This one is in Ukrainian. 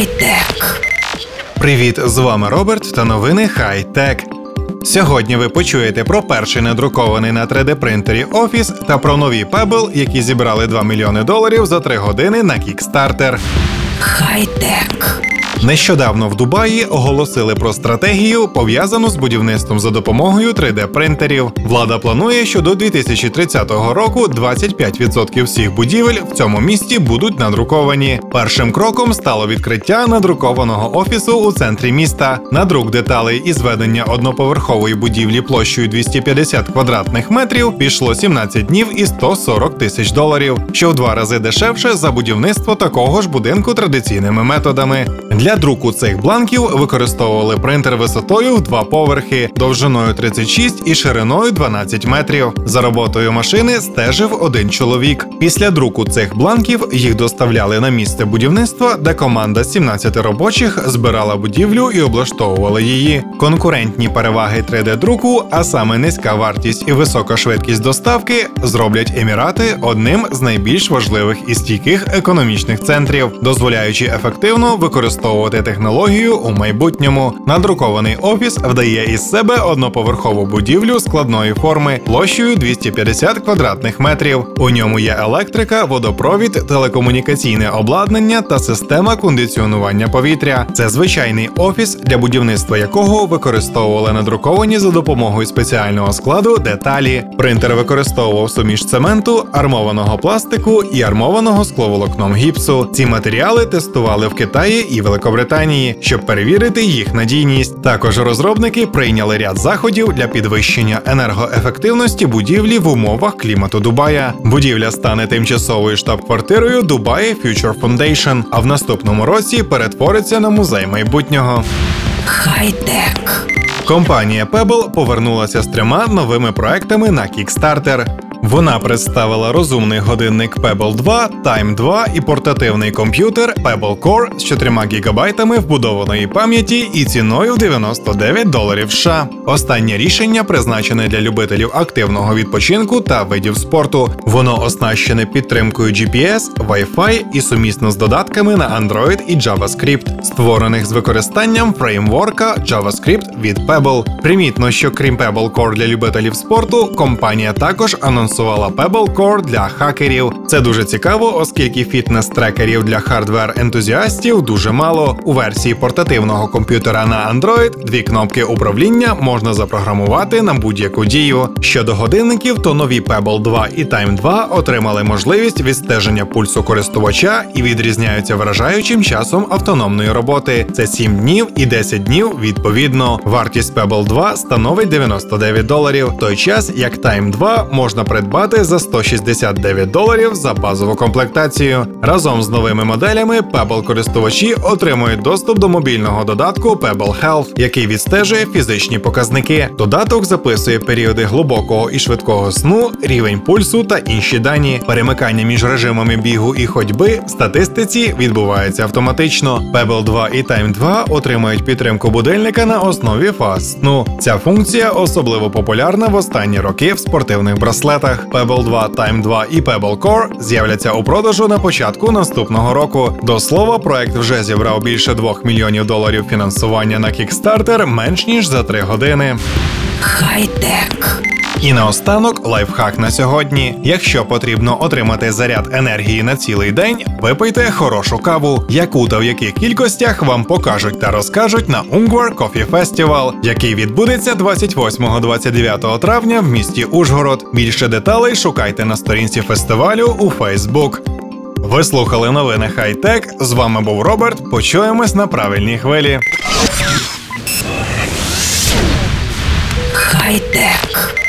Хай-тек. Привіт, з вами Роберт та новини Хай-Тек. Сьогодні ви почуєте про перший надрукований на 3D-принтері офіс та про нові Pebble, які зібрали 2 мільйони доларів за 3 години на кікстартер. Хай-тек. Нещодавно в Дубаї оголосили про стратегію, пов'язану з будівництвом за допомогою 3D-принтерів. Влада планує, що до 2030 року 25% всіх будівель в цьому місті будуть надруковані. Першим кроком стало відкриття надрукованого офісу у центрі міста. Надрук деталей і зведення одноповерхової будівлі площею 250 квадратних метрів пішло 17 днів і 140 тисяч доларів, що в два рази дешевше за будівництво такого ж будинку традиційними методами. Для друку цих бланків використовували принтер висотою в два поверхи, довжиною 36 і шириною 12 метрів. За роботою машини стежив один чоловік. Після друку цих бланків їх доставляли на місце будівництва, де команда 17 робочих збирала будівлю і облаштовувала її. Конкурентні переваги 3D-друку, а саме низька вартість і висока швидкість доставки, зроблять емірати одним з найбільш важливих і стійких економічних центрів, дозволяючи ефективно використовувати технологію у майбутньому. Надрукований офіс вдає із себе одноповерхову будівлю складної форми площею 250 квадратних метрів. У ньому є електрика, водопровід, телекомунікаційне обладнання та система кондиціонування повітря. Це звичайний офіс, для будівництва якого використовували надруковані за допомогою спеціального складу деталі. Принтер використовував суміш цементу, армованого пластику і армованого скловолокном гіпсу. Ці матеріали тестували в Китаї і Великобританії, щоб перевірити їх надійність. Також розробники прийняли ряд заходів для підвищення енергоефективності будівлі в умовах клімату Дубая. Будівля стане тимчасовою штаб-квартирою Dubai Future Foundation, а в наступному році перетвориться на музей майбутнього. Хай-тек. Компанія Pebble повернулася з трьома новими проектами на Kickstarter. Вона представила розумний годинник Pebble 2, Time 2 і портативний комп'ютер Pebble Core з 4 гігабайтами вбудованої пам'яті і ціною 99 доларів США. Останнє рішення призначене для любителів активного відпочинку та видів спорту. Воно оснащене підтримкою GPS, Wi-Fi і сумісно з додатками на Android і JavaScript, створених з використанням фреймворка JavaScript від Pebble. Примітно, що крім Pebble Core для любителів спорту, компанія також анонсувала Pebble Core для хакерів. Це дуже цікаво, оскільки фітнес-трекерів для хардвер-ентузіастів дуже мало. У версії портативного комп'ютера на Android дві кнопки управління можна запрограмувати на будь-яку дію. Щодо годинників, то нові Pebble 2 і Time 2 отримали можливість відстеження пульсу користувача і відрізняються вражаючим часом автономної роботи. Це 7 днів і 10 днів відповідно. Вартість Pebble 2 становить 99 доларів, в той час як Time 2 можна придбати за 169 доларів за базову комплектацію. Разом з новими моделями Pebble користувачі отримують доступ до мобільного додатку Pebble Health, який відстежує фізичні показники. Додаток записує періоди глибокого і швидкого сну, рівень пульсу та інші дані. Перемикання між режимами бігу і ходьби в статистиці відбувається автоматично. Pebble 2 і Time 2 отримають підтримку будильника на основі фаз сну. Ця функція особливо популярна в останні роки в спортивних браслетах. Pebble 2, Time 2 і Pebble Core з'являться у продажу на початку наступного року. До слова, проект вже зібрав більше 2 мільйонів доларів фінансування на Kickstarter менш ніж за 3 години. Хай-тек. І наостанок лайфхак на сьогодні. Якщо потрібно отримати заряд енергії на цілий день, випийте хорошу каву, яку та в яких кількостях вам покажуть та розкажуть на Ungvar Coffee Festival, який відбудеться 28-29 травня в місті Ужгород. Більше деталей шукайте на сторінці фестивалю у Facebook. Ви слухали новини Хай-Тек. З вами був Роберт. Почуємось на правильній хвилі. Хай-тек.